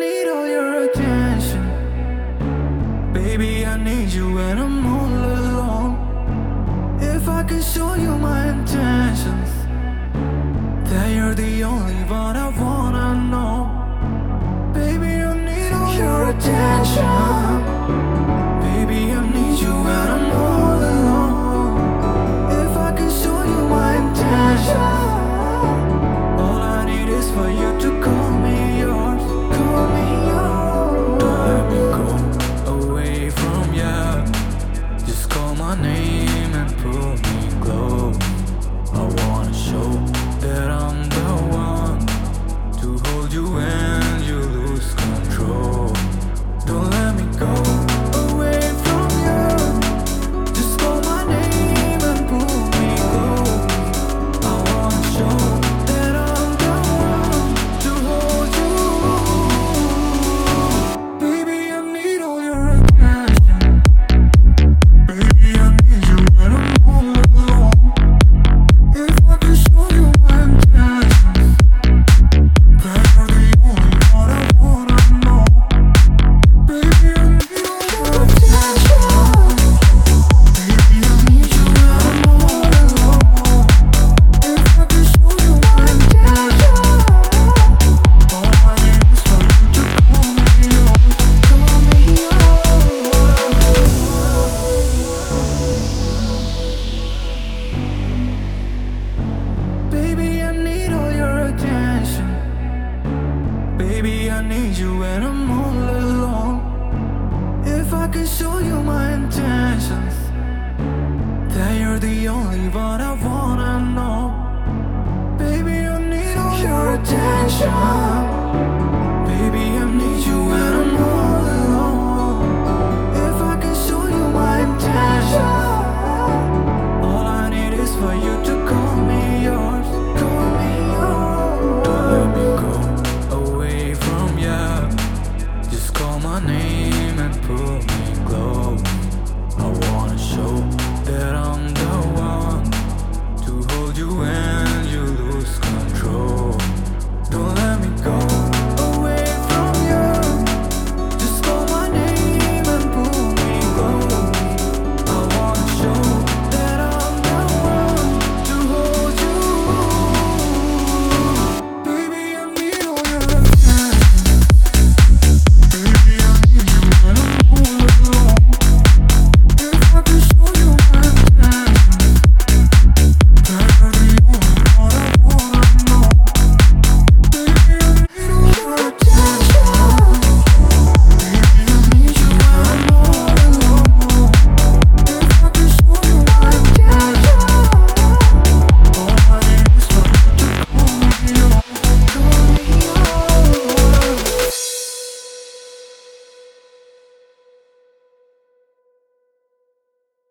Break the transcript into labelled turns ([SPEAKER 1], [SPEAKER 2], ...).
[SPEAKER 1] need all your attention. Baby, I need you when I'm all alone. If I can show you my intentions, that you're the only one I wanna know. Baby, I need all your attention. your name and prove me I need you when I'm all alone. If I can show you my intentions, that you're the only one I wanna know. Baby, I need all your attention. you